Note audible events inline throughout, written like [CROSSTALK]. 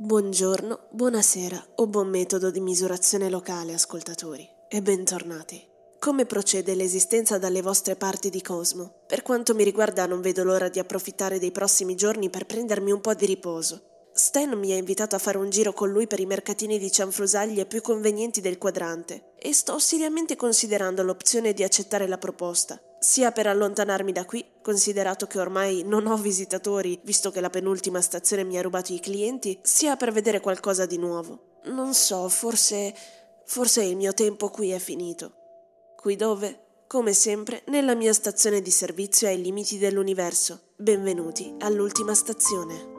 Buongiorno, buonasera o buon metodo di misurazione locale, ascoltatori, e bentornati. Come procede l'esistenza dalle vostre parti di Cosmo? Per quanto mi riguarda non vedo l'ora di approfittare dei prossimi giorni per prendermi un po' di riposo. Stan mi ha invitato a fare un giro con lui per i mercatini di cianfrusaglie più convenienti del quadrante e sto seriamente considerando l'opzione di accettare la proposta sia per allontanarmi da qui, considerato che ormai non ho visitatori, visto che la penultima stazione mi ha rubato i clienti, sia per vedere qualcosa di nuovo. Non so, forse. forse il mio tempo qui è finito. Qui dove? Come sempre, nella mia stazione di servizio ai limiti dell'universo. Benvenuti all'ultima stazione.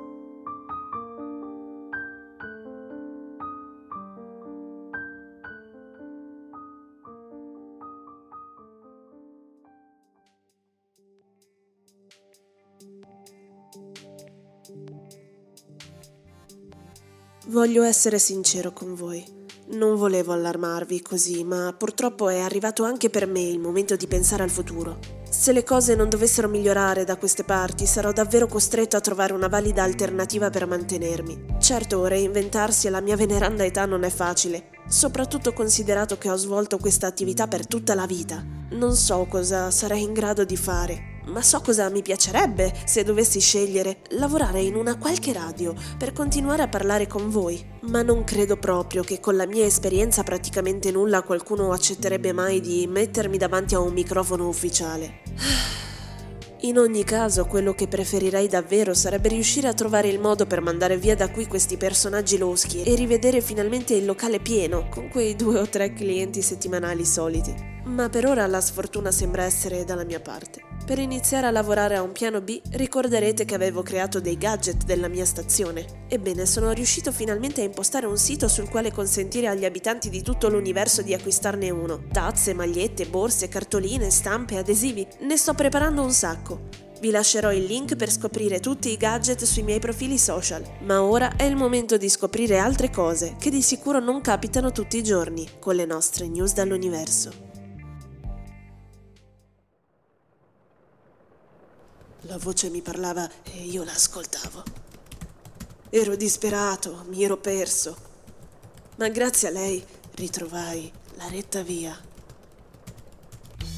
Voglio essere sincero con voi. Non volevo allarmarvi così, ma purtroppo è arrivato anche per me il momento di pensare al futuro. Se le cose non dovessero migliorare da queste parti, sarò davvero costretto a trovare una valida alternativa per mantenermi. Certo, reinventarsi alla mia veneranda età non è facile, soprattutto considerato che ho svolto questa attività per tutta la vita. Non so cosa sarei in grado di fare, ma so cosa mi piacerebbe se dovessi scegliere lavorare in una qualche radio per continuare a parlare con voi. Ma non credo proprio che con la mia esperienza praticamente nulla qualcuno accetterebbe mai di mettermi davanti a un microfono ufficiale. [SIGHS] In ogni caso, quello che preferirei davvero sarebbe riuscire a trovare il modo per mandare via da qui questi personaggi loschi e rivedere finalmente il locale pieno, con quei due o tre clienti settimanali soliti. Ma per ora la sfortuna sembra essere dalla mia parte. Per iniziare a lavorare a un piano B ricorderete che avevo creato dei gadget della mia stazione. Ebbene, sono riuscito finalmente a impostare un sito sul quale consentire agli abitanti di tutto l'universo di acquistarne uno. Tazze, magliette, borse, cartoline, stampe, adesivi. Ne sto preparando un sacco. Vi lascerò il link per scoprire tutti i gadget sui miei profili social, ma ora è il momento di scoprire altre cose che di sicuro non capitano tutti i giorni con le nostre news dall'universo. La voce mi parlava e io l'ascoltavo. Ero disperato, mi ero perso, ma grazie a lei ritrovai la retta via.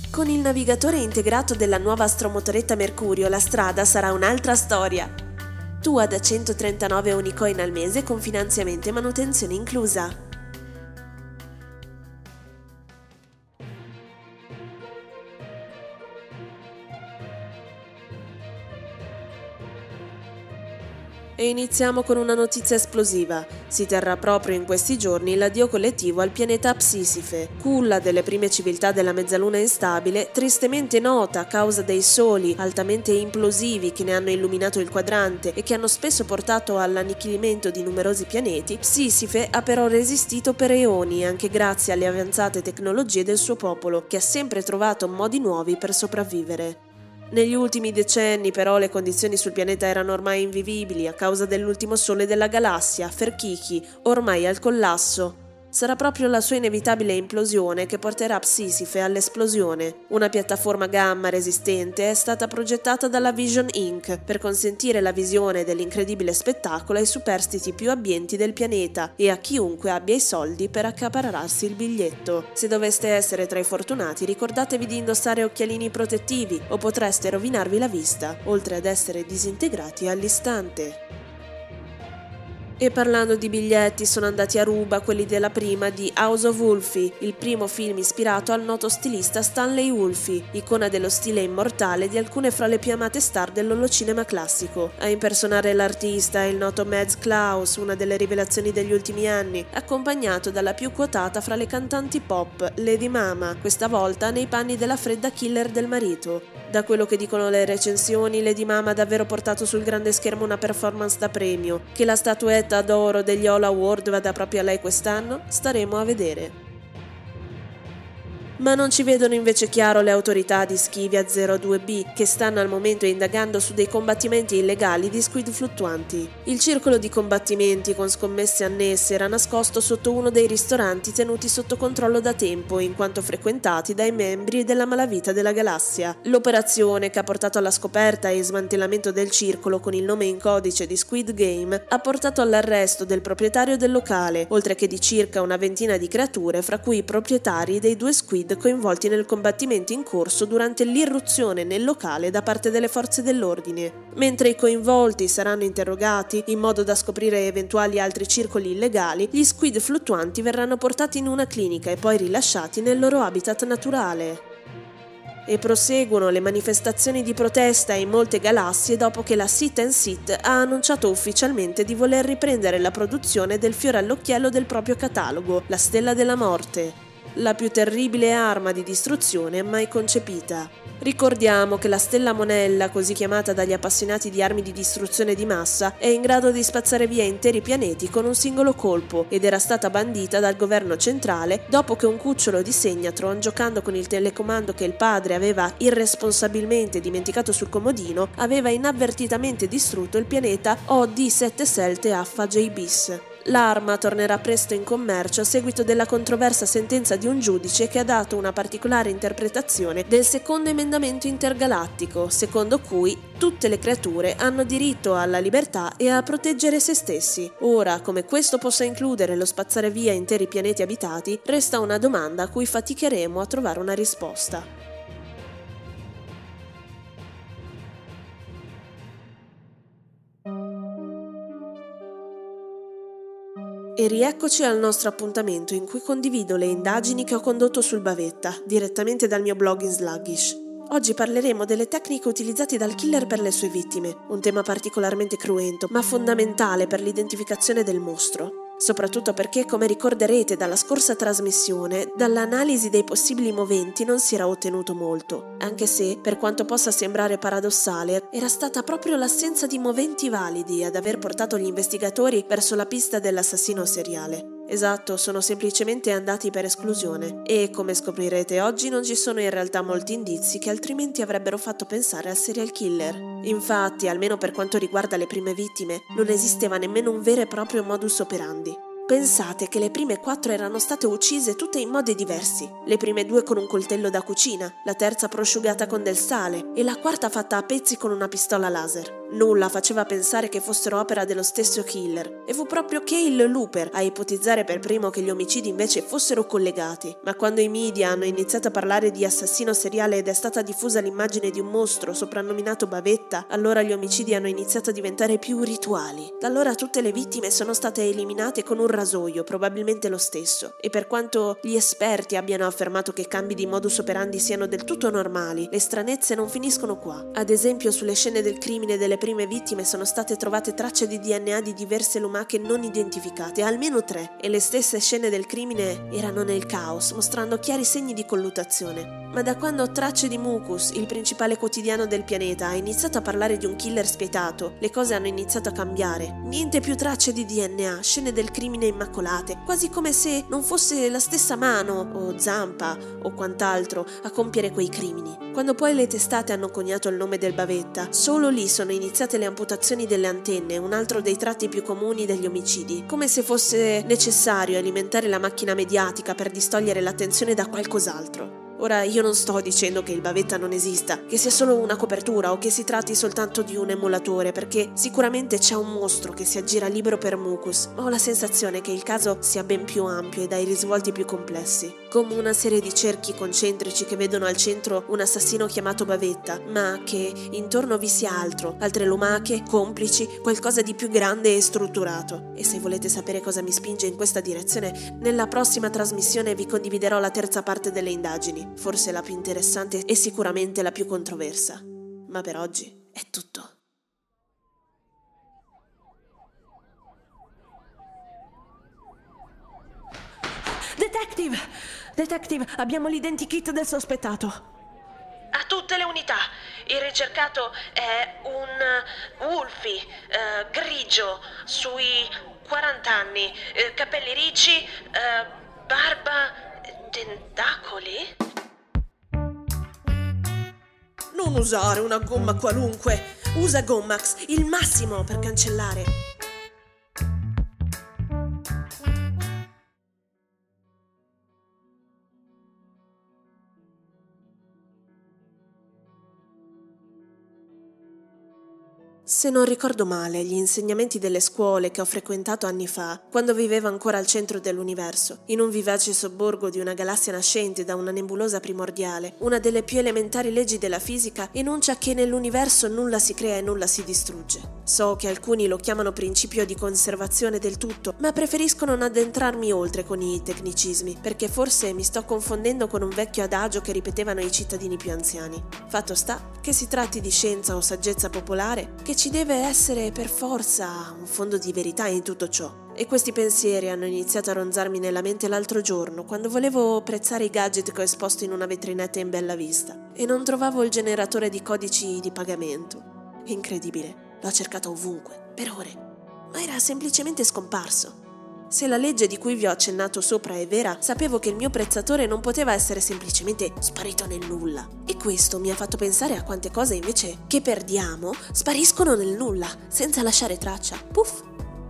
Con il navigatore integrato della nuova astromotoretta Mercurio la strada sarà un'altra storia. Tua da 139 unicoin al mese con finanziamento e manutenzione inclusa. E iniziamo con una notizia esplosiva. Si terrà proprio in questi giorni l'addio collettivo al pianeta Psisife, culla delle prime civiltà della mezzaluna instabile, tristemente nota a causa dei soli altamente implosivi che ne hanno illuminato il quadrante e che hanno spesso portato all'annichilimento di numerosi pianeti, Psisife ha però resistito per eoni anche grazie alle avanzate tecnologie del suo popolo, che ha sempre trovato modi nuovi per sopravvivere. Negli ultimi decenni però le condizioni sul pianeta erano ormai invivibili a causa dell'ultimo sole della galassia, Ferchichi, ormai al collasso, Sarà proprio la sua inevitabile implosione che porterà Psisife all'esplosione. Una piattaforma gamma resistente è stata progettata dalla Vision Inc. per consentire la visione dell'incredibile spettacolo ai superstiti più abbienti del pianeta e a chiunque abbia i soldi per accaparrarsi il biglietto. Se doveste essere tra i fortunati, ricordatevi di indossare occhialini protettivi o potreste rovinarvi la vista, oltre ad essere disintegrati all'istante. E parlando di biglietti, sono andati a ruba quelli della prima di House of Wolfie, il primo film ispirato al noto stilista Stanley Wolfie, icona dello stile immortale di alcune fra le più amate star dell'olocinema classico. A impersonare l'artista è il noto Mads Klaus, una delle rivelazioni degli ultimi anni, accompagnato dalla più quotata fra le cantanti pop, Lady Mama, questa volta nei panni della fredda killer del marito. Da quello che dicono le recensioni, Lady Mama ha davvero portato sul grande schermo una performance da premio, che la statuetta medaglia d'oro degli All Award vada proprio a lei quest'anno? Staremo a vedere. Ma non ci vedono invece chiaro le autorità di Schivia 02B, che stanno al momento indagando su dei combattimenti illegali di squid fluttuanti. Il circolo di combattimenti con scommesse annesse era nascosto sotto uno dei ristoranti tenuti sotto controllo da tempo, in quanto frequentati dai membri della malavita della galassia. L'operazione, che ha portato alla scoperta e smantellamento del circolo con il nome in codice di Squid Game, ha portato all'arresto del proprietario del locale, oltre che di circa una ventina di creature, fra cui i proprietari dei due squid coinvolti nel combattimento in corso durante l'irruzione nel locale da parte delle forze dell'ordine. Mentre i coinvolti saranno interrogati in modo da scoprire eventuali altri circoli illegali, gli squid fluttuanti verranno portati in una clinica e poi rilasciati nel loro habitat naturale e proseguono le manifestazioni di protesta in molte galassie dopo che la Sit and Sit ha annunciato ufficialmente di voler riprendere la produzione del fiore all'occhiello del proprio catalogo, la Stella della Morte la più terribile arma di distruzione mai concepita. Ricordiamo che la stella monella, così chiamata dagli appassionati di armi di distruzione di massa, è in grado di spazzare via interi pianeti con un singolo colpo ed era stata bandita dal governo centrale dopo che un cucciolo di Segnatron, giocando con il telecomando che il padre aveva irresponsabilmente dimenticato sul comodino, aveva inavvertitamente distrutto il pianeta OD7 Selte Alpha J bis. L'arma tornerà presto in commercio a seguito della controversa sentenza di un giudice che ha dato una particolare interpretazione del secondo emendamento intergalattico, secondo cui tutte le creature hanno diritto alla libertà e a proteggere se stessi. Ora, come questo possa includere lo spazzare via interi pianeti abitati, resta una domanda a cui faticheremo a trovare una risposta. E rieccoci al nostro appuntamento in cui condivido le indagini che ho condotto sul bavetta, direttamente dal mio blog in Sluggish. Oggi parleremo delle tecniche utilizzate dal killer per le sue vittime, un tema particolarmente cruento, ma fondamentale per l'identificazione del mostro soprattutto perché, come ricorderete dalla scorsa trasmissione, dall'analisi dei possibili moventi non si era ottenuto molto, anche se, per quanto possa sembrare paradossale, era stata proprio l'assenza di moventi validi ad aver portato gli investigatori verso la pista dell'assassino seriale. Esatto, sono semplicemente andati per esclusione e, come scoprirete oggi, non ci sono in realtà molti indizi che altrimenti avrebbero fatto pensare al serial killer. Infatti, almeno per quanto riguarda le prime vittime, non esisteva nemmeno un vero e proprio modus operandi. Pensate che le prime quattro erano state uccise tutte in modi diversi. Le prime due con un coltello da cucina, la terza prosciugata con del sale e la quarta fatta a pezzi con una pistola laser. Nulla faceva pensare che fossero opera dello stesso killer e fu proprio Cale Looper a ipotizzare per primo che gli omicidi invece fossero collegati. Ma quando i media hanno iniziato a parlare di assassino seriale ed è stata diffusa l'immagine di un mostro soprannominato Bavetta, allora gli omicidi hanno iniziato a diventare più rituali. Da allora tutte le vittime sono state eliminate con un rasoio, probabilmente lo stesso. E per quanto gli esperti abbiano affermato che cambi di modus operandi siano del tutto normali, le stranezze non finiscono qua. Ad esempio sulle scene del crimine delle prime vittime sono state trovate tracce di DNA di diverse lumache non identificate, almeno tre, e le stesse scene del crimine erano nel caos, mostrando chiari segni di colluttazione. Ma da quando Tracce di Mucus, il principale quotidiano del pianeta, ha iniziato a parlare di un killer spietato, le cose hanno iniziato a cambiare. Niente più tracce di DNA, scene del crimine immacolate, quasi come se non fosse la stessa mano, o zampa, o quant'altro, a compiere quei crimini. Quando poi le testate hanno coniato il nome del bavetta, solo lì sono iniziate iniziate le amputazioni delle antenne, un altro dei tratti più comuni degli omicidi, come se fosse necessario alimentare la macchina mediatica per distogliere l'attenzione da qualcos'altro. Ora io non sto dicendo che il bavetta non esista, che sia solo una copertura o che si tratti soltanto di un emulatore, perché sicuramente c'è un mostro che si aggira libero per Mucus. Ho la sensazione che il caso sia ben più ampio e dai risvolti più complessi, come una serie di cerchi concentrici che vedono al centro un assassino chiamato bavetta, ma che intorno vi sia altro, altre lumache, complici, qualcosa di più grande e strutturato. E se volete sapere cosa mi spinge in questa direzione, nella prossima trasmissione vi condividerò la terza parte delle indagini forse la più interessante e sicuramente la più controversa. Ma per oggi è tutto. Detective! Detective, abbiamo l'identikit del sospettato. A tutte le unità. Il ricercato è un eh, Wolfie, eh, grigio, sui 40 anni, eh, capelli ricci, eh, barba, tentacoli? Non usare una gomma qualunque. Usa Gommax, il massimo per cancellare. Se non ricordo male, gli insegnamenti delle scuole che ho frequentato anni fa, quando vivevo ancora al centro dell'universo, in un vivace sobborgo di una galassia nascente da una nebulosa primordiale, una delle più elementari leggi della fisica enuncia che nell'universo nulla si crea e nulla si distrugge. So che alcuni lo chiamano principio di conservazione del tutto, ma preferisco non addentrarmi oltre con i tecnicismi, perché forse mi sto confondendo con un vecchio adagio che ripetevano i cittadini più anziani. Fatto sta che si tratti di scienza o saggezza popolare, che ci deve essere per forza un fondo di verità in tutto ciò. E questi pensieri hanno iniziato a ronzarmi nella mente l'altro giorno, quando volevo apprezzare i gadget che ho esposto in una vetrinetta in bella vista e non trovavo il generatore di codici di pagamento. Incredibile. L'ho cercato ovunque, per ore, ma era semplicemente scomparso. Se la legge di cui vi ho accennato sopra è vera, sapevo che il mio prezzatore non poteva essere semplicemente sparito nel nulla. E questo mi ha fatto pensare a quante cose invece che perdiamo spariscono nel nulla, senza lasciare traccia. Puff!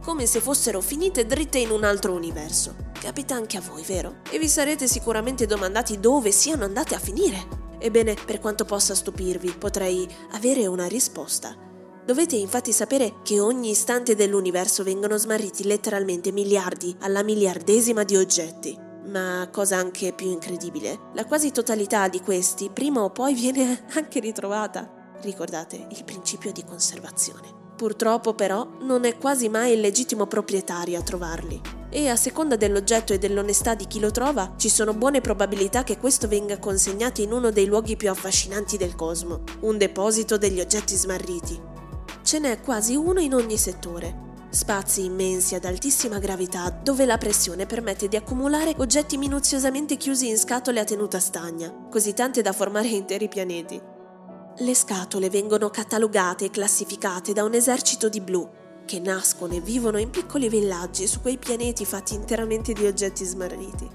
Come se fossero finite dritte in un altro universo. Capita anche a voi, vero? E vi sarete sicuramente domandati dove siano andate a finire. Ebbene, per quanto possa stupirvi, potrei avere una risposta. Dovete infatti sapere che ogni istante dell'universo vengono smarriti letteralmente miliardi alla miliardesima di oggetti. Ma cosa anche più incredibile, la quasi totalità di questi prima o poi viene [LAUGHS] anche ritrovata. Ricordate il principio di conservazione. Purtroppo però non è quasi mai il legittimo proprietario a trovarli. E a seconda dell'oggetto e dell'onestà di chi lo trova, ci sono buone probabilità che questo venga consegnato in uno dei luoghi più affascinanti del cosmo, un deposito degli oggetti smarriti, Ce n'è quasi uno in ogni settore. Spazi immensi ad altissima gravità dove la pressione permette di accumulare oggetti minuziosamente chiusi in scatole a tenuta stagna, così tante da formare [LAUGHS] interi pianeti. Le scatole vengono catalogate e classificate da un esercito di blu, che nascono e vivono in piccoli villaggi su quei pianeti fatti interamente di oggetti smarriti.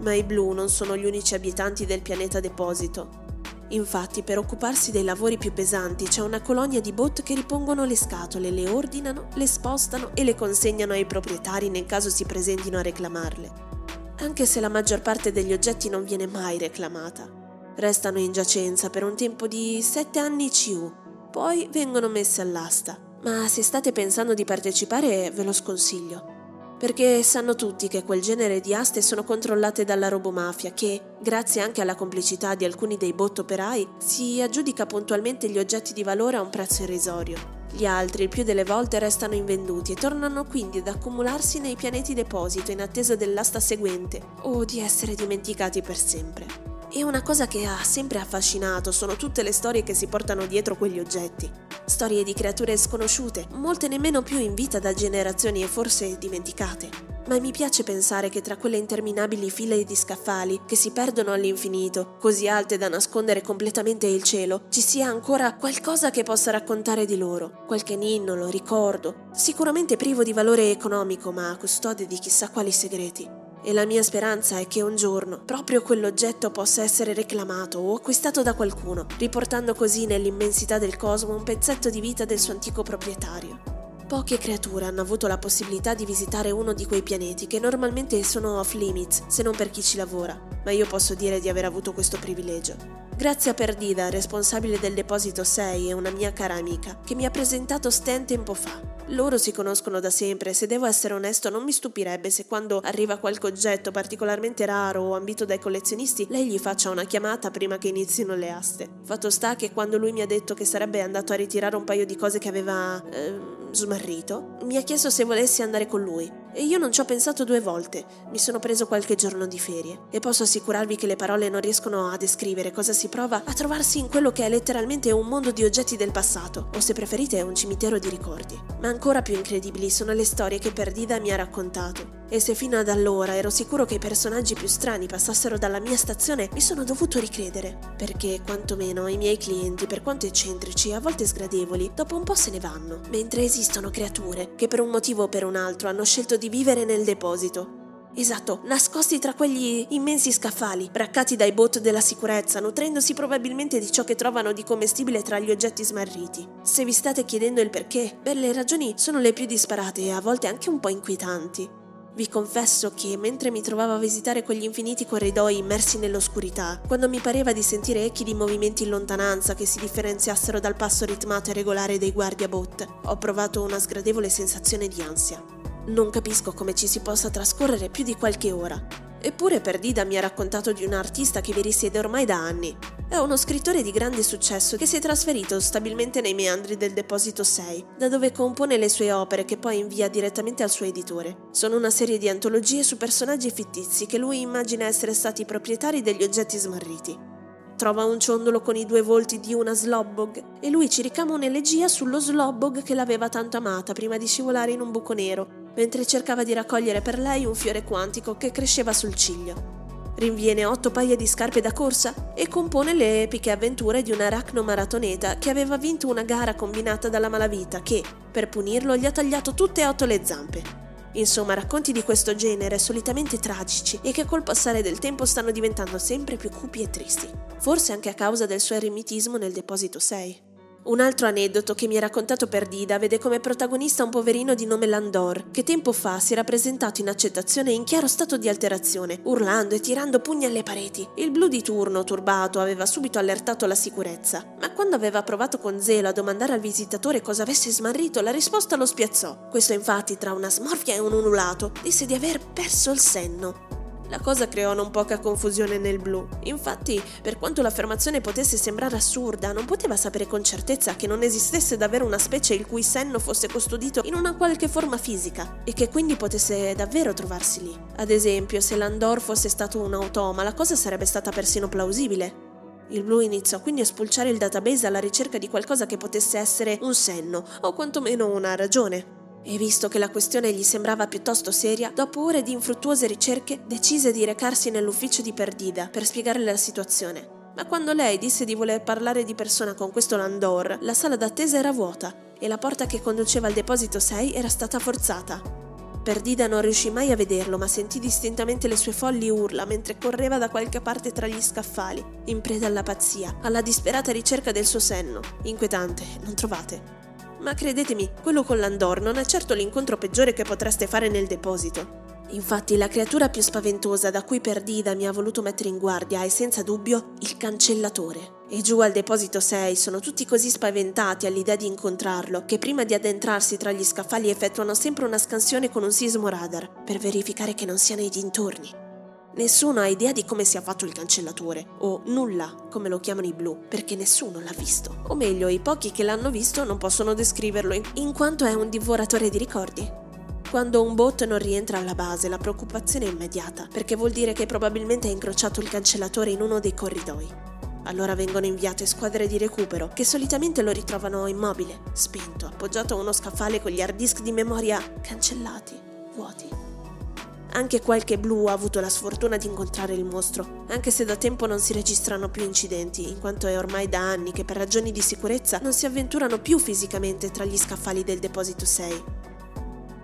Ma i blu non sono gli unici abitanti del pianeta deposito. Infatti, per occuparsi dei lavori più pesanti c'è una colonia di bot che ripongono le scatole, le ordinano, le spostano e le consegnano ai proprietari nel caso si presentino a reclamarle. Anche se la maggior parte degli oggetti non viene mai reclamata. Restano in giacenza per un tempo di 7 anni CU, poi vengono messe all'asta. Ma se state pensando di partecipare ve lo sconsiglio perché sanno tutti che quel genere di aste sono controllate dalla robomafia che, grazie anche alla complicità di alcuni dei bot operai, si aggiudica puntualmente gli oggetti di valore a un prezzo irrisorio. Gli altri il più delle volte restano invenduti e tornano quindi ad accumularsi nei pianeti deposito in attesa dell'asta seguente o di essere dimenticati per sempre. E una cosa che ha sempre affascinato sono tutte le storie che si portano dietro quegli oggetti. Storie di creature sconosciute, molte nemmeno più in vita da generazioni e forse dimenticate. Ma mi piace pensare che tra quelle interminabili file di scaffali che si perdono all'infinito, così alte da nascondere completamente il cielo, ci sia ancora qualcosa che possa raccontare di loro, qualche ninnolo, ricordo, sicuramente privo di valore economico, ma custode di chissà quali segreti. E la mia speranza è che un giorno proprio quell'oggetto possa essere reclamato o acquistato da qualcuno, riportando così nell'immensità del cosmo un pezzetto di vita del suo antico proprietario. Poche creature hanno avuto la possibilità di visitare uno di quei pianeti che normalmente sono off limits, se non per chi ci lavora, ma io posso dire di aver avuto questo privilegio. Grazie a Perdida, responsabile del deposito 6 e una mia cara amica, che mi ha presentato Stan tempo fa. Loro si conoscono da sempre e se devo essere onesto non mi stupirebbe se quando arriva qualche oggetto particolarmente raro o ambito dai collezionisti lei gli faccia una chiamata prima che inizino le aste. Fatto sta che quando lui mi ha detto che sarebbe andato a ritirare un paio di cose che aveva... Eh, smarrito, mi ha chiesto se volessi andare con lui e io non ci ho pensato due volte, mi sono preso qualche giorno di ferie e posso assicurarvi che le parole non riescono a descrivere cosa si prova a trovarsi in quello che è letteralmente un mondo di oggetti del passato, o se preferite un cimitero di ricordi. Ma ancora più incredibili sono le storie che Perdida mi ha raccontato. E se fino ad allora ero sicuro che i personaggi più strani passassero dalla mia stazione, mi sono dovuto ricredere, perché quantomeno i miei clienti, per quanto eccentrici e a volte sgradevoli, dopo un po' se ne vanno, mentre esistono creature che per un motivo o per un altro hanno scelto di vivere nel deposito Esatto, nascosti tra quegli immensi scaffali, braccati dai bot della sicurezza, nutrendosi probabilmente di ciò che trovano di commestibile tra gli oggetti smarriti. Se vi state chiedendo il perché, beh, le ragioni sono le più disparate e a volte anche un po' inquietanti. Vi confesso che mentre mi trovavo a visitare quegli infiniti corridoi immersi nell'oscurità, quando mi pareva di sentire echi di movimenti in lontananza che si differenziassero dal passo ritmato e regolare dei guardiabot, ho provato una sgradevole sensazione di ansia. Non capisco come ci si possa trascorrere più di qualche ora. Eppure Perdida mi ha raccontato di un artista che vi risiede ormai da anni. È uno scrittore di grande successo che si è trasferito stabilmente nei meandri del Deposito 6, da dove compone le sue opere che poi invia direttamente al suo editore. Sono una serie di antologie su personaggi fittizi che lui immagina essere stati proprietari degli oggetti smarriti. Trova un ciondolo con i due volti di una Slobbog e lui ci ricama un'elegia sullo Slobbog che l'aveva tanto amata prima di scivolare in un buco nero mentre cercava di raccogliere per lei un fiore quantico che cresceva sul ciglio. Rinviene otto paia di scarpe da corsa e compone le epiche avventure di un aracno-maratoneta che aveva vinto una gara combinata dalla malavita che, per punirlo, gli ha tagliato tutte e otto le zampe. Insomma, racconti di questo genere, solitamente tragici e che col passare del tempo stanno diventando sempre più cupi e tristi. Forse anche a causa del suo eremitismo nel deposito 6. Un altro aneddoto che mi ha raccontato Perdida vede come protagonista un poverino di nome Landor, che tempo fa si era presentato in accettazione in chiaro stato di alterazione, urlando e tirando pugni alle pareti. Il blu di turno, turbato, aveva subito allertato la sicurezza, ma quando aveva provato con zelo a domandare al visitatore cosa avesse smarrito, la risposta lo spiazzò. Questo infatti, tra una smorfia e un ululato, disse di aver perso il senno. La cosa creò non poca confusione nel blu. Infatti, per quanto l'affermazione potesse sembrare assurda, non poteva sapere con certezza che non esistesse davvero una specie il cui senno fosse custodito in una qualche forma fisica e che quindi potesse davvero trovarsi lì. Ad esempio, se Landor fosse stato un automa, la cosa sarebbe stata persino plausibile. Il blu iniziò quindi a spulciare il database alla ricerca di qualcosa che potesse essere un senno, o quantomeno una ragione. E visto che la questione gli sembrava piuttosto seria, dopo ore di infruttuose ricerche decise di recarsi nell'ufficio di Perdida per spiegarle la situazione. Ma quando lei disse di voler parlare di persona con questo Landor, la sala d'attesa era vuota e la porta che conduceva al deposito 6 era stata forzata. Perdida non riuscì mai a vederlo, ma sentì distintamente le sue folli urla mentre correva da qualche parte tra gli scaffali, in preda alla pazzia, alla disperata ricerca del suo senno. Inquietante, non trovate? Ma credetemi, quello con l'Andor non è certo l'incontro peggiore che potreste fare nel deposito. Infatti la creatura più spaventosa da cui Perdida mi ha voluto mettere in guardia è senza dubbio il cancellatore. E giù al deposito 6 sono tutti così spaventati all'idea di incontrarlo che prima di addentrarsi tra gli scaffali effettuano sempre una scansione con un sismo radar per verificare che non sia nei dintorni. Nessuno ha idea di come sia fatto il cancellatore, o nulla, come lo chiamano i blu, perché nessuno l'ha visto. O meglio, i pochi che l'hanno visto non possono descriverlo in, quanto è un divoratore di ricordi. Quando un bot non rientra alla base, la preoccupazione è immediata, perché vuol dire che probabilmente ha incrociato il cancellatore in uno dei corridoi. Allora vengono inviate squadre di recupero, che solitamente lo ritrovano immobile, spento, appoggiato a uno scaffale con gli hard disk di memoria cancellati, vuoti. Anche qualche blu ha avuto la sfortuna di incontrare il mostro, anche se da tempo non si registrano più incidenti, in quanto è ormai da anni che per ragioni di sicurezza non si avventurano più fisicamente tra gli scaffali del deposito 6.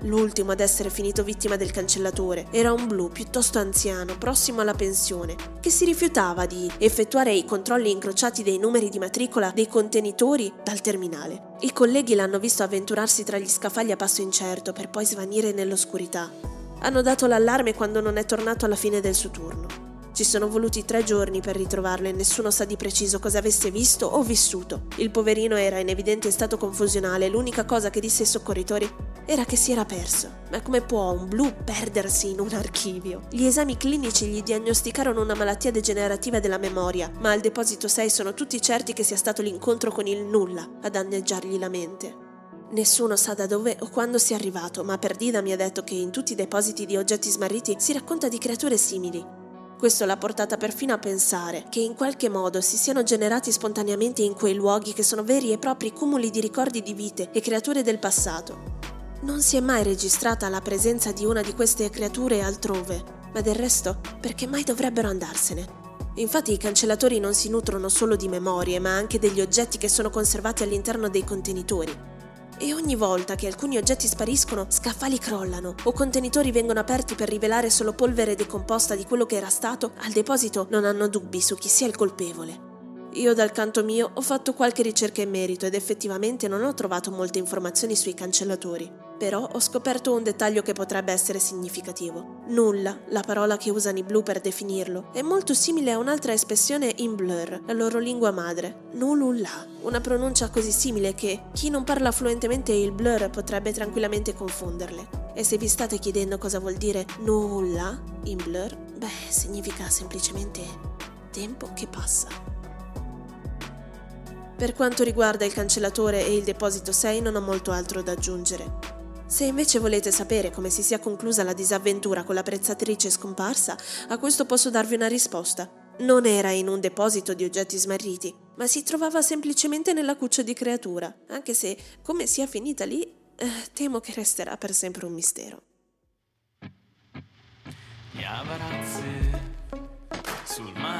L'ultimo ad essere finito vittima del cancellatore era un blu piuttosto anziano, prossimo alla pensione, che si rifiutava di effettuare i controlli incrociati dei numeri di matricola dei contenitori dal terminale. I colleghi l'hanno visto avventurarsi tra gli scaffali a passo incerto per poi svanire nell'oscurità. Hanno dato l'allarme quando non è tornato alla fine del suo turno. Ci sono voluti tre giorni per ritrovarlo e nessuno sa di preciso cosa avesse visto o vissuto. Il poverino era in evidente stato confusionale e l'unica cosa che disse ai soccorritori era che si era perso. Ma come può un blu perdersi in un archivio? Gli esami clinici gli diagnosticarono una malattia degenerativa della memoria, ma al deposito 6 sono tutti certi che sia stato l'incontro con il nulla a danneggiargli la mente. Nessuno sa da dove o quando sia arrivato, ma Perdida mi ha detto che in tutti i depositi di oggetti smarriti si racconta di creature simili. Questo l'ha portata perfino a pensare che in qualche modo si siano generati spontaneamente in quei luoghi che sono veri e propri cumuli di ricordi di vite e creature del passato. Non si è mai registrata la presenza di una di queste creature altrove, ma del resto perché mai dovrebbero andarsene? Infatti i cancellatori non si nutrono solo di memorie, ma anche degli oggetti che sono conservati all'interno dei contenitori. E ogni volta che alcuni oggetti spariscono, scaffali crollano o contenitori vengono aperti per rivelare solo polvere decomposta di quello che era stato, al deposito non hanno dubbi su chi sia il colpevole. Io dal canto mio ho fatto qualche ricerca in merito ed effettivamente non ho trovato molte informazioni sui cancellatori. Però ho scoperto un dettaglio che potrebbe essere significativo. Nulla, la parola che usano i blu per definirlo, è molto simile a un'altra espressione in blur, la loro lingua madre, nululla, una pronuncia così simile che chi non parla fluentemente il blur potrebbe tranquillamente confonderle. E se vi state chiedendo cosa vuol dire nulla in blur, beh, significa semplicemente tempo che passa. Per quanto riguarda il cancellatore e il deposito 6 non ho molto altro da aggiungere. Se invece volete sapere come si sia conclusa la disavventura con la prezzatrice scomparsa, a questo posso darvi una risposta. Non era in un deposito di oggetti smarriti, ma si trovava semplicemente nella cuccia di creatura, anche se come sia finita lì, eh, temo che resterà per sempre un mistero. Sul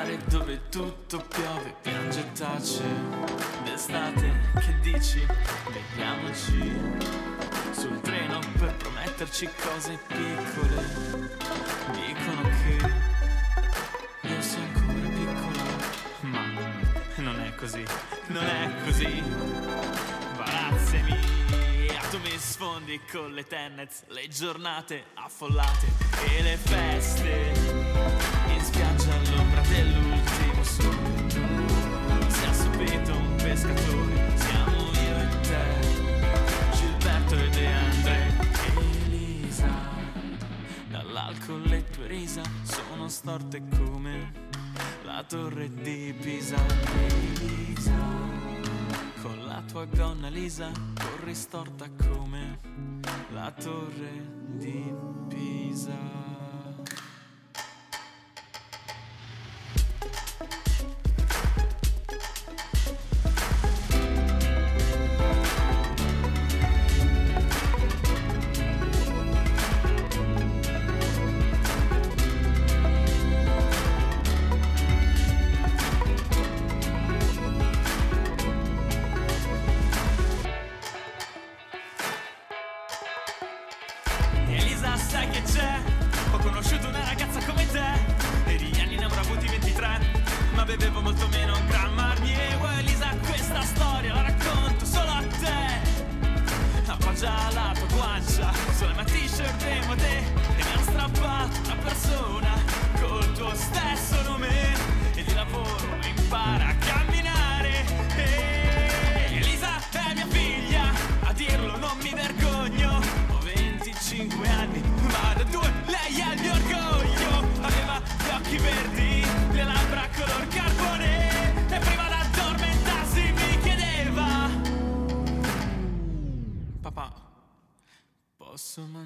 mare dove tutto piove, piange e tace. D'estate che dici, vediamoci Sul treno per prometterci cose piccole. Dicono che io sia ancora piccola Ma non è così, non è così. Barazzemi tu mi sfondi con le tenets, le giornate affollate e le feste spiaggia all'ombra dell'ultimo sole. Si è assopito un pescatore, siamo io e te, Gilberto e De André. Elisa, dall'alcol le tue risa sono storte come la torre di Pisa. Elisa, con la tua gonna lisa corri storta come la torre di Pisa.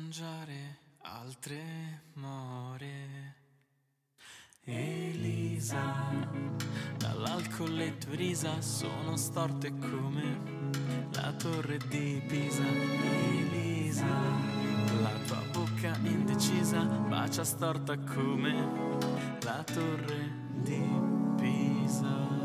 Mangiare altre more. Elisa, dall'alcol le tue risa sono storte come la torre di Pisa. Elisa, la tua bocca indecisa bacia storta come la torre di Pisa.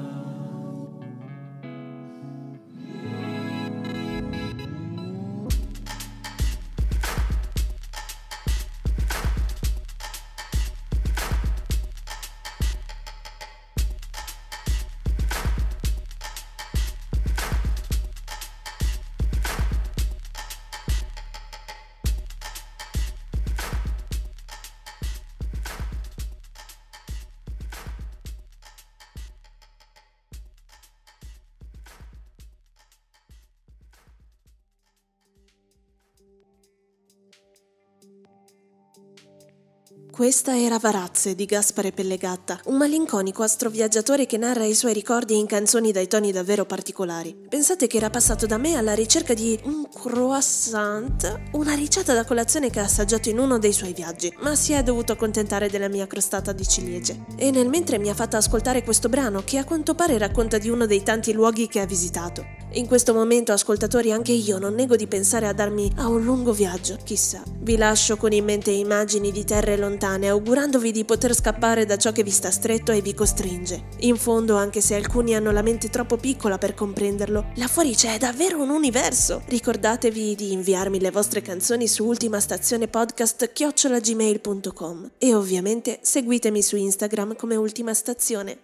Questa era Varazze di Gaspare Pellegatta, un malinconico astroviaggiatore che narra i suoi ricordi in canzoni dai toni davvero particolari. Pensate che era passato da me alla ricerca di un croissant, una ricetta da colazione che ha assaggiato in uno dei suoi viaggi, ma si è dovuto accontentare della mia crostata di ciliegie. E nel mentre mi ha fatto ascoltare questo brano che a quanto pare racconta di uno dei tanti luoghi che ha visitato. In questo momento, ascoltatori, anche io non nego di pensare a darmi a un lungo viaggio, chissà. Vi lascio con in mente immagini di terre lontane, augurandovi di poter scappare da ciò che vi sta stretto e vi costringe. In fondo, anche se alcuni hanno la mente troppo piccola per comprenderlo, là fuori c'è davvero un universo. Ricordatevi di inviarmi le vostre canzoni su ultima stazione podcast chiocciolagmail.com e ovviamente seguitemi su Instagram come ultima stazione.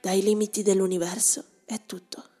Dai limiti dell'universo è tutto.